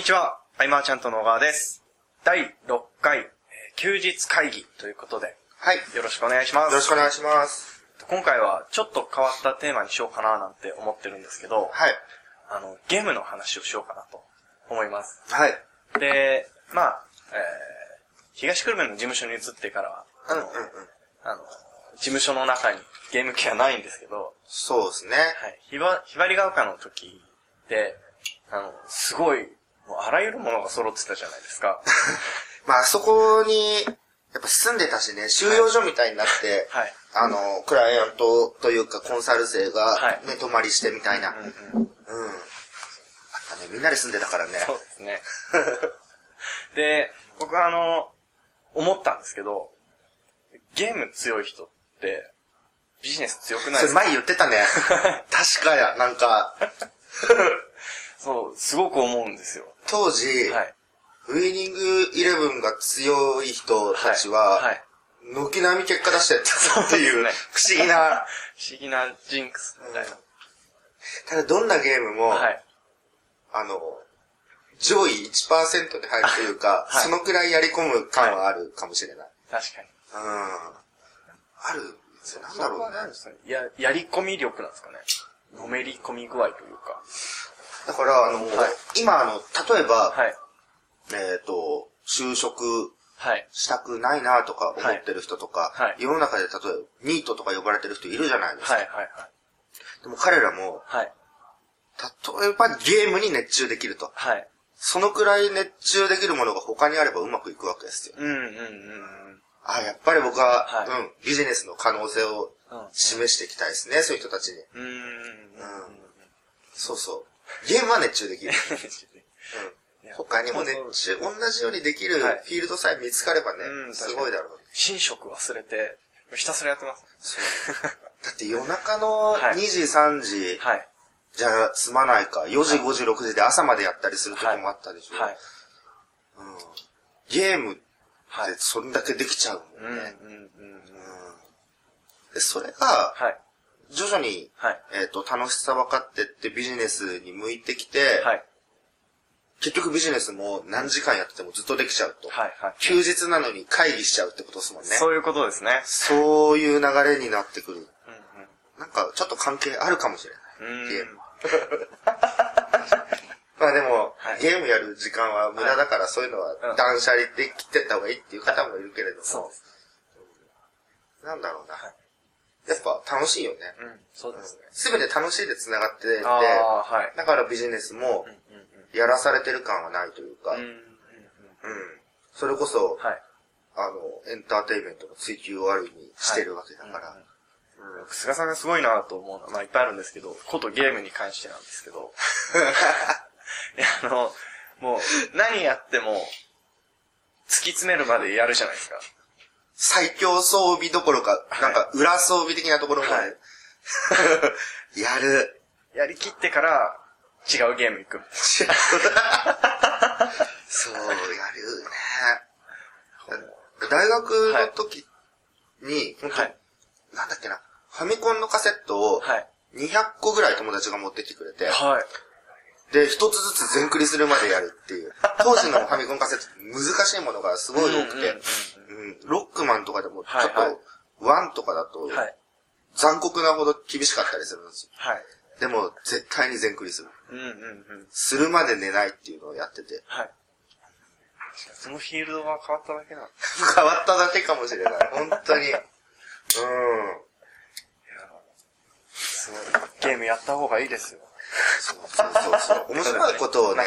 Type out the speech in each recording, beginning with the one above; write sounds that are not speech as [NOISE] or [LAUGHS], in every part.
にちは、アイマーちゃんとの小川です。第6回、えー休日会議ということで、はい。よよろしくお願いします。ろしくお願いします。今回はちょっと変わったテーマにしようかななんて思ってるんですけど、はい。あの、ゲームの話をしようかなと思います。はい。で、まあ、えー、東久留米の事務所に移ってからは、あの、うんうんうん。あの事務所の中にゲーム機はないんですけど、そうですね。はい。ひば、ひばりが丘の時で、あの、すごい、あらゆるものが揃ってたじゃないですか。[LAUGHS] まあ、あそこに、やっぱ住んでたしね、収容所みたいになって、はい。あの、クライアントというかコンサル生はいが寝泊まりしてみたいな。うんうん。うん。あったね。みんなで住んでたからね。そうですね。[LAUGHS] で、僕はあの、思ったんですけど、ゲーム強い人って、ビジネス強くないですか？前言ってたね。[LAUGHS] 確かや、なんか、そう、すごく思うんですよ。当時、はい。ウィニングイレブンが強い人たちは、はい。軒並み結果出してたっていう、そう不思議な。[LAUGHS] 不思議なジンクスみたいな。ただどんなゲームも、はい。あの、上位1%に入るというか、[LAUGHS] はいそのくらいやり込む感はあるかもしれない。確かに。うん。ある。なんだろうね。や、やり込み力なんですかね。のめり込み具合というか。だから、あの、はい今、あの、例えば、はい。えっ、と、就職はい。したくないなとか思ってる人とか、はい世の中で例えば、ニートとか呼ばれてる人いるじゃないですか。はい。はい。でも彼らも、はい。例えばゲームに熱中できると。はい。そのくらい熱中できるものが他にあればうまくいくわけですよ。うんうんうんあ、やっぱり僕は、はいうん、ビジネスの可能性をうん。示していきたいですね、そういう人たちに。うん。うん。うん。そうそう。ゲームは熱中できる。[LAUGHS] 他にも熱中、同じようにできるフはいィールドさえ見つかればね、うんすごいだろう。寝食忘れて、ひたすらやってます。[LAUGHS] だって夜中のはい2時、3時、はい。じゃあ済まないか、4時、5時、6時で朝までやったりする時もあったでしょ。はい。うん、ゲームってはい。そんだけできちゃうもうんん。うん。ね。うん。でそれが、はい。徐々に、はい。えっ、と、楽しさ分かってってビジネスに向いてきて、はい。結局ビジネスも何時間やっててもずっとできちゃうと。はい。はい。休日なのに会議しちゃうってことですもんね。そういうことですね。そういう流れになってくる。うん。なんかちょっと関係あるかもしれない。うん。ゲーム。[LAUGHS] まあでも、はいゲームやる時間は無駄だから、そういうのはうん断捨離で切ってった方がいいっていう方もいるけれども、そうです。なんだろうな。はいやっぱ楽しいよね。うん。そうですね。すべて楽しいで繋がってて、はい。だからビジネスも。やらされてる感はないというか、うん。それこそ、はい。あの、エンターテインメントの追求をある意味してるわけだから。うん菅さんがすごいなと思うのは、まあいっぱいあるんですけど、ことゲームに関してなんですけど、[LAUGHS] いや、あの、もう、何やっても、突き詰めるまでやるじゃないですか。最強装備どころか、はいなんか裏装備的なところまで、はい [LAUGHS] やる。やりきってから、違うゲーム行く。[LAUGHS] そう、やるね。大学の時に、はい。なんだっけな、ファミコンのカセットをはい。200個ぐらい友達が持ってきてくれて、はい。で、一つずつ全クリするまでやるっていう。当時のファミコンカセット難しいものがすごい多くて、うんロックマンとかでもちょっと、ワンとかだとはい。残酷なほど厳しかったりするんですよ。はい。でも、絶対に全クリする。うんうんうん。するまで寝ないっていうのをやってて、はい。そのフィールドが変わっただけなの。[LAUGHS] 変わっただけかもしれない。本当に。[LAUGHS] うん。すごい。ゲームやった方がいいですよ。そうそうそうそう。面白いことをね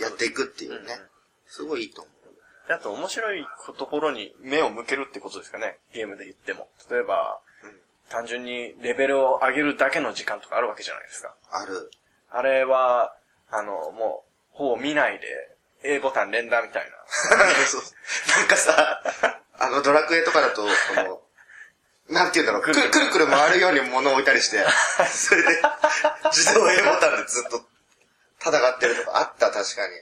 やっていくっていうね。すごいいいと思う。であと面白いところに目を向けるってことですかね。ゲームで言っても。例えば、うん単純にレベルを上げるだけの時間とかあるわけじゃないですか。ある。あれは、あの、もう、ほぼ見ないで、A ボタン連打みたいな。[LAUGHS] そうなんかさ、あのドラクエとかだと、この、なんて言うんだろう、くるくるくる回るように物を置いたりして、[LAUGHS] それで、自動 A ボタンでずっと戦ってるとかあった、確かに。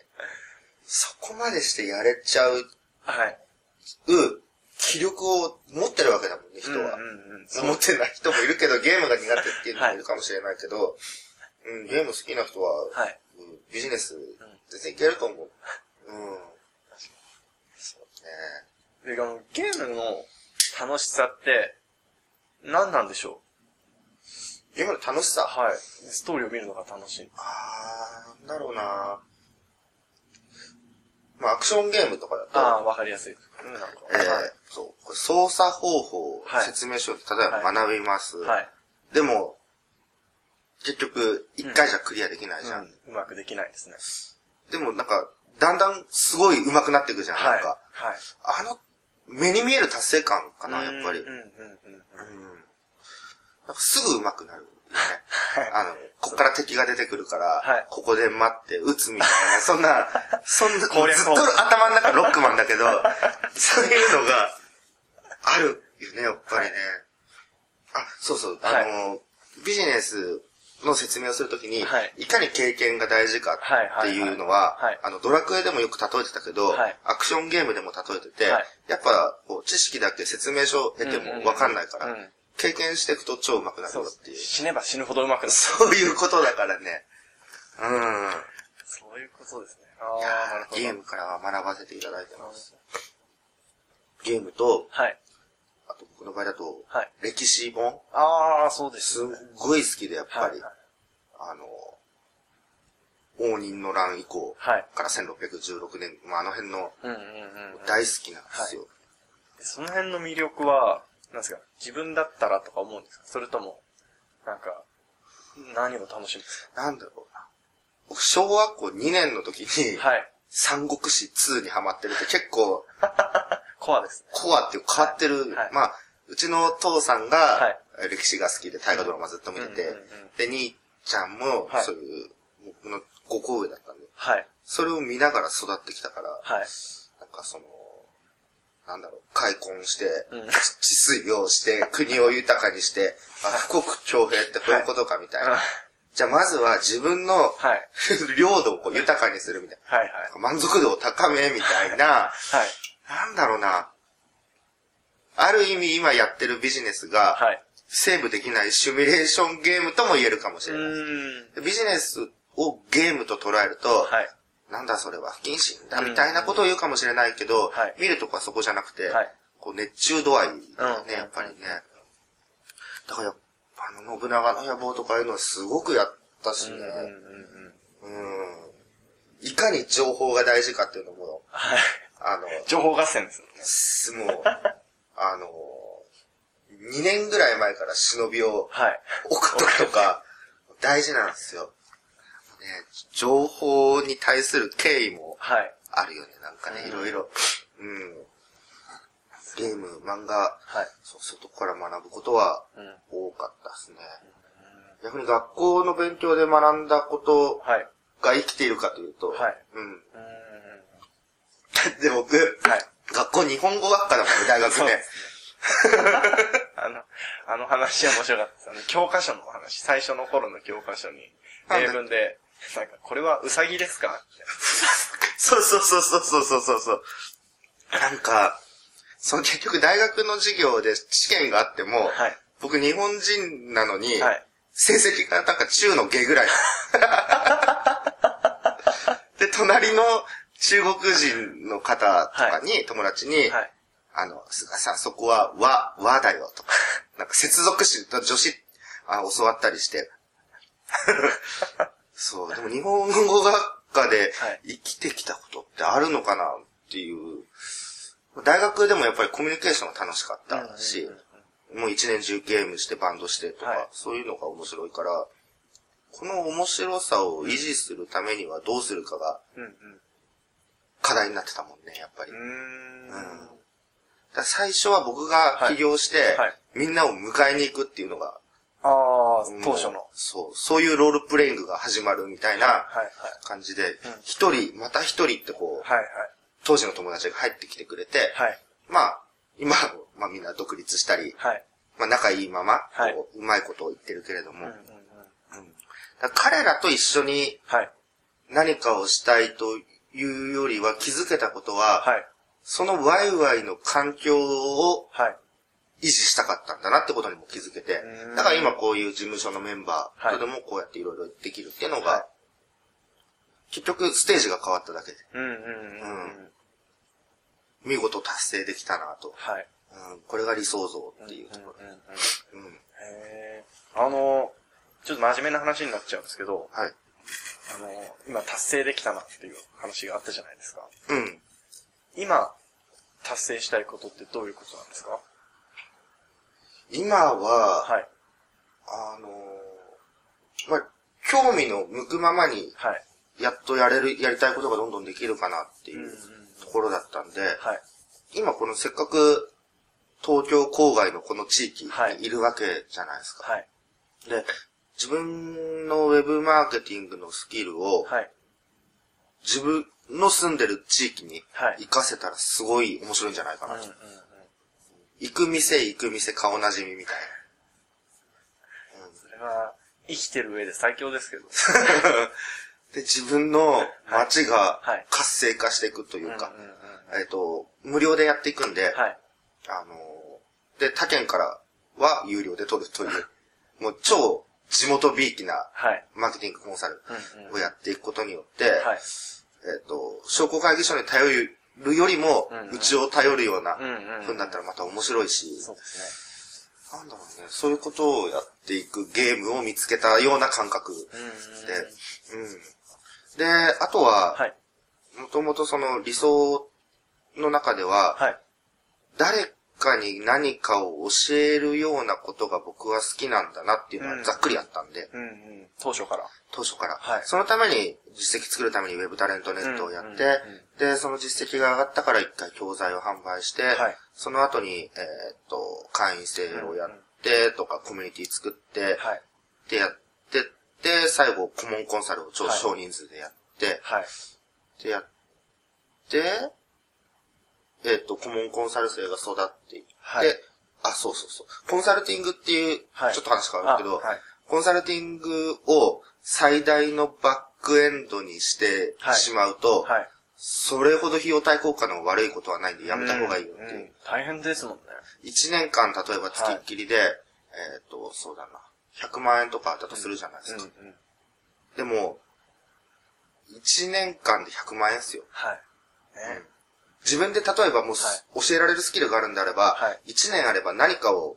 そこまでしてやれちゃう、はい。気力を持ってるわけだもんね、人は。うんうんうん。持ってない人もいるけど、ゲームが苦手っていうのもいるかもしれないけど、うん、ゲーム好きな人は、はい。うんビジネス全然いけると思う。うん。そうね。で、ゲームの楽しさって、何なんでしょゲームの楽しさ？うはい。ストーリーを見るのが楽しい。あー、なんだろうなまあ、アクションゲームとかだと、ああ、わかりやすい。うん、なんか。えーそう、これ操作方法をはい説明書で、例えば学びます。はい。はい。でも、結局、一回じゃクリアできないじゃん。うん、うまくできないですね。でもなんか、だんだんすごい上手くなっていくじゃん、はい。なんか。はい。あの、目に見える達成感かな、やっぱり。うん、うん、うん。うんうんなんかすぐ上手くなるよね。はい。あの、こっから敵が出てくるから、はい。ここで待って撃つみたいな、そんな、[LAUGHS] そんな、ずっと頭の中ロックマンだけど、そういうのがあるよね、やっぱりね。あ、そうそう、あの、ビジネスの説明をするときに、はい。い、かに経験が大事かはいはいっていうのははい、あの、ドラクエでもよく例えてたけど、はい。アクションゲームでも例えてて、はい。やっぱ、こう知識だけ説明書を得てもわかんないから、うんうんうん経験していくと超上手くなるよっていう。死ねば死ぬほど上手くなる。そういうことだからね。うん。そういうことですね。ああ、なるほど。ゲームからは学ばせていただいてます。ゲームと、はい。あと僕の場合だと、はい歴史本ああ、そうですすっね。ごい好きで、やっぱり、はいはいあの、応仁の乱以降はいから1616年、まあ、あの辺の。大好きなんですよ。その辺の魅力は、なんですか、自分だったらとか思うんですか？それとも、なんか、何を楽しむんですなんだろうな。僕、小学校2年の時に、かはい。三国志2にハマってるって結構、[LAUGHS] コアですね。コアっていうか変わってる。はいはいまあ、うちの父さんがは、歴史が好きで大河ドラマずっと見てて、うんうんうんで、兄ちゃんもは、いそういう、僕の5個上だったんで、はい。それを見ながら育ってきたから、はい。なんかその、なんだろう、開墾して、うん治水をして、国を豊かにして、あ、富国強兵ってこういうことかみたいな。はいじゃあまずは自分の、はい。[LAUGHS] 領土をこう豊かにするみたいはい。はい。な。満足度を高めみたいな、はい。なんだろうな。ある意味今やってるビジネスが、はい。セーブできないシミュレーションゲームとも言えるかもしうれない。ビジネスをゲームと捉えると、はい。なんだそれは不謹慎だみたいなことを言うかもしれないけど、はい見るとこはそこじゃなくて、はいこう熱中度合いね、うんやっぱりね。だからやっぱあの信長の野望とかいうのはすごくやったしね、うんいかに情報が大事かっていうのも、はい。あの、情報合戦ですよね。すもう、あの、2年ぐらい前から忍びをはい。置くととか、大事なんですよ。ね、情報に対する敬意もはい。あるよね、なんかね、うんいろいろ。うん。ゲーム、漫画、はい。そう、外から学ぶことはうん。多かったですね。逆に学校の勉強で学んだことはい。が生きているかというと、はい。うん。う [LAUGHS] で、僕。はい。学校日本語学科だもんね、大学で。[LAUGHS] あの、あの話は面白かったです。あの、教科書の話、最初の頃の教科書に、例文で、なんか、これはウサギですか？そうそうそうそうそうそうそう。なんか、その結局大学の授業で試験があっても、はい、僕日本人なのに、はい、成績がなんか中の下ぐらい。[LAUGHS] で、隣の中国人の方とかに、はい、友達に、はい、あの、さん、そこは和、和だよとか、なんか接続詞と女子あ教わったりして、そう、でも日本語学科ではい。生きてきたことってあるのかなっていう。大学でもやっぱりコミュニケーションが楽しかったし、もう一年中ゲームしてバンドしてとか、はい。そういうのが面白いから、この面白さを維持するためにはどうするかが。課題になってたもんね、やっぱり。うーうん。最初は僕が起業して、はい。はい。みんなを迎えに行くっていうのが、当初の。そう、そういうロールプレイングが始まるみたいなはいはい。感じでうん、一、人、また一人ってこう、はいはい。当時の友達が入ってきてくれて、はい。まあ、今は、まあみんな独立したり、はい。まあ仲いいまま、はいこううまいことを言ってるけれども、うんうんうん。ら彼らと一緒にはい。何かをしたいというよりは気づけたことは、はい。そのワイワイの環境をはい。維持したかったんだなってことにも気づけてだから今こういう事務所のメンバーはいとでもこうやっていろいろできるっていうのが、はい結局ステージが変わっただけで、うんうんうんうん。見事達成できたなと。はい。うん、これが理想像っていうところ。あの、ちょっと真面目な話になっちゃうんですけど、はい。あの、今達成できたなっていう話があったじゃないですか。うん。今、達成したいことってどういうことなんですか？今は、はい。あのーまあ、興味の向くままに、はい。やっとやれる、やりたいことがどんどんできるかなっていうところだったんで、はい。今このせっかく東京郊外のこの地域はいにいるわけじゃないですか。はい。で、自分のウェブマーケティングのスキルをはい。自分の住んでる地域にはい活かせたらすごい面白いんじゃないかなと。うんうんうん。行く店行く店顔なじみみたいそれは、生きてる上で最強ですけど。な。[LAUGHS] で、自分の街がはい活性化していくというか、うんうんうんえっと、無料でやっていくんで、はい。あのーで、他県からは有料で取るという、[LAUGHS] もう超地元びいきなはい。マーケティングコンサルうんうんをやっていくことによって、はい。えっ、と、商工会議所に頼るよりもうちを頼るようなうんうになったらまた面白いし、そうですなんだろうね、そういうことをやっていくゲームを見つけたような感覚ね。うんうんうん。で、うん。で、あとは、はい。もともとその理想の中では、はい。誰かに何かを教えるようなことが僕は好きなんだなっていうのうんはざっくりあったんで、うんうん。当初から。当初から。はいそのために実績作るためにウェブタレントネットをやって、うんうんうんで、その実績が上がったから一回教材を販売して、はいその後に、えーっと、会員制をやって、とかコミュニティ作って、はい。でやってって、最後顧問コンサルを超はい少人数でやって、はい。でやって、えーっと、顧問コンサル生が育っていって、はいあ、そうそうそう。コンサルティングっていう、はいちょっと話変わるけど、あはいコンサルティングを最大のバックエンドにしてはいしまうと、はい。それほど費用対効果の悪いことはないんでやめた方がいいよっていう。んん大変ですもんね。1年間例えば月っきりで、えっ、と、そうだな、100万円とかあったとするじゃないですか。うんうん。でも、1年間で100万円ですよ。はい。ね。自分で例えばもう、教えられるスキルがあるんであれば、はい1年あれば何かを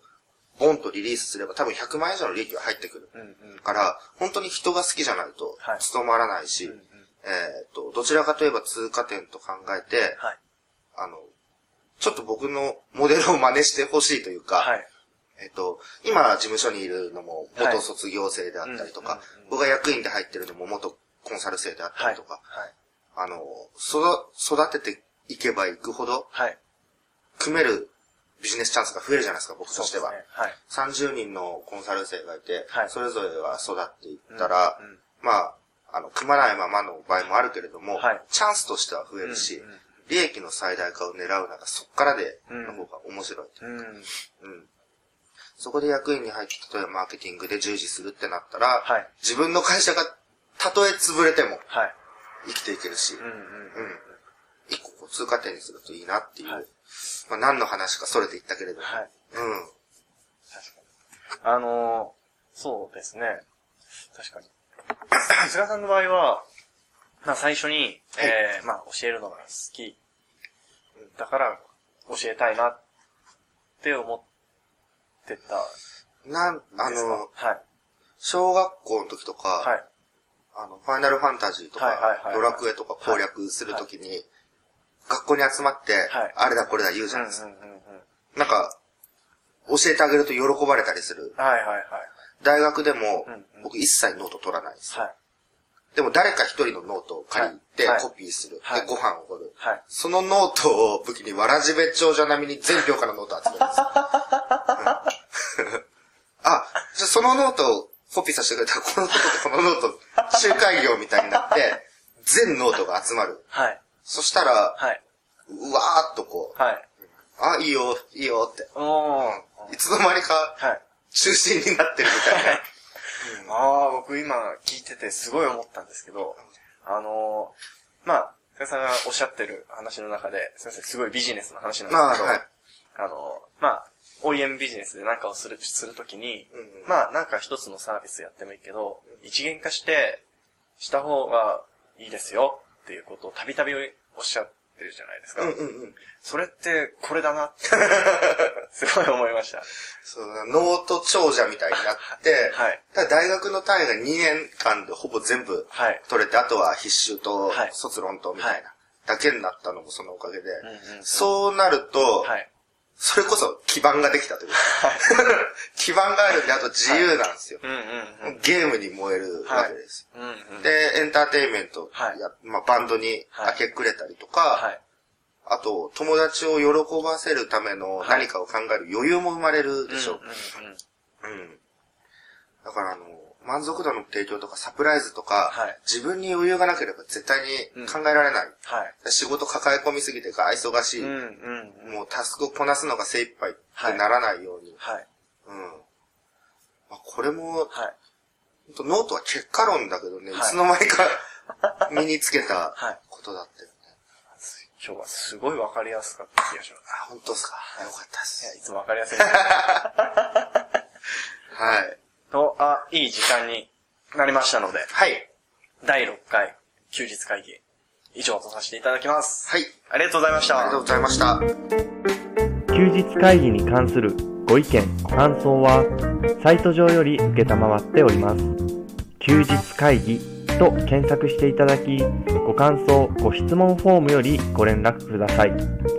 ボンとリリースすれば多分100万円以上の利益が入ってくる。うんうん。から、本当に人が好きじゃないとはい、務まらないし、うんうんえっ、と、どちらかといえば通過点と考えて、はい。あの、ちょっと僕のモデルを真似してほしいというか、はい。えっ、と、今事務所にいるのも元卒業生であったりとか、はいうんうんうん僕が役員で入ってるのも元コンサル生であったはい。りとか、はい。あの、育、育てていけばいくほど、はい。組めるビジネスチャンスが増えるじゃないですか、僕としては。ねはい。30人のコンサル生がいて、はいそれぞれが育っていったら、うんうんまあ、あの、組まないままの場合もあるけれども、はいチャンスとしては増えるし、うんうん利益の最大化を狙うならそっからで、うんの方が面白い。うん。うん。そこで役員に入って、例えばマーケティングで従事するってなったら、はい自分の会社がたとえ潰れてもはい。生きていけるし、うんうん。うん。一個通過点にするといいなっていう。はいまあ何の話かそれていったけれども。はい。うん。確かに。あのー、そうですね。確かに。菅さんの場合は、まあ最初に、えー、まあ教えるのが好き。だから、教えたいなって思ってたなん、あの、はい。小学校の時とか、はい。あの、ファイナルファンタジーとか、はいはいはいはいドラクエとか攻略するときに、学校に集まって、はいあれだこれだ言うじゃないですか。なんか、教えてあげると喜ばれたりする。はいはいはい。大学でも、僕一切ノート取らないです。はい。でも誰か一人のノートを借りて、コピーする。はいで、ご飯を取る。はい。そのノートを武器にわらしべ長者並みに全教科のノートを集めるんです [LAUGHS] あ、じゃあそのノートをコピーさせてくれたら、このノートとこのノート、仲介業みたいになって、全ノートが集まる。はい。そしたら、はい。うわーっとこう、はい。あ、いいよ、いいよって。おー。いつの間にかはい。中心になってるみたいな。ああ、僕今聞いててすごい思ったんですけど、あのー、まあ、先生がおっしゃってる話の中で、先生すごいビジネスの話なんまあ、ですけど、はい。あのー、まあ、OEM ビジネスで何かをする、するときに、うんうんまあ、なんか一つのサービスやってもいいけど、一元化して、した方がいいですよっていうことをたびたびおっしゃってるじゃないですか。うんうんうん。それってこれだなって、[LAUGHS] すごい思いました。そうだ、ノート長者みたいになって、[LAUGHS] はい。ただ大学の単位が2年間でほぼ全部はい。取れて、あとは必修とはい卒論とみたいな、だけになったのもそのおかげで、うんうんうんそうなると、はい。それこそ基盤ができたというか、基盤があるんで、あと自由なんですよ。ゲームに燃えるわけです。うんうん。で、エンターテインメントはいや、まあ、バンドに明け暮れたりとか、はい。あと、友達を喜ばせるための何かを考える余裕も生まれるでしょ。うんうんうんうん。だからあの、満足度の提供とかサプライズとか、はい自分に余裕がなければ絶対に考えられない。はい。仕事抱え込みすぎてが忙しい、うんうんうん。もうタスクをこなすのが精一杯ってならないように。はい。うん。まあ、これも、はい。ノートは結果論だけどね、はいい、つの間にか [LAUGHS] 身につけたはいことだったよね。今日はすごいわかりやすかった気がします。あ、本当ですか。よかったでいや、いす。つもわかりやすい。[LAUGHS] はい。と、あ、いい時間になりましたので、はい。第6回休日会議、以上とさせていただきます。はい。ありがとうございましたありがとう。ございました。休日会議に関するご意見、ご感想は、サイト上より受けたまわっております。休日会議と検索していただき、ご感想、ご質問フォームよりご連絡ください。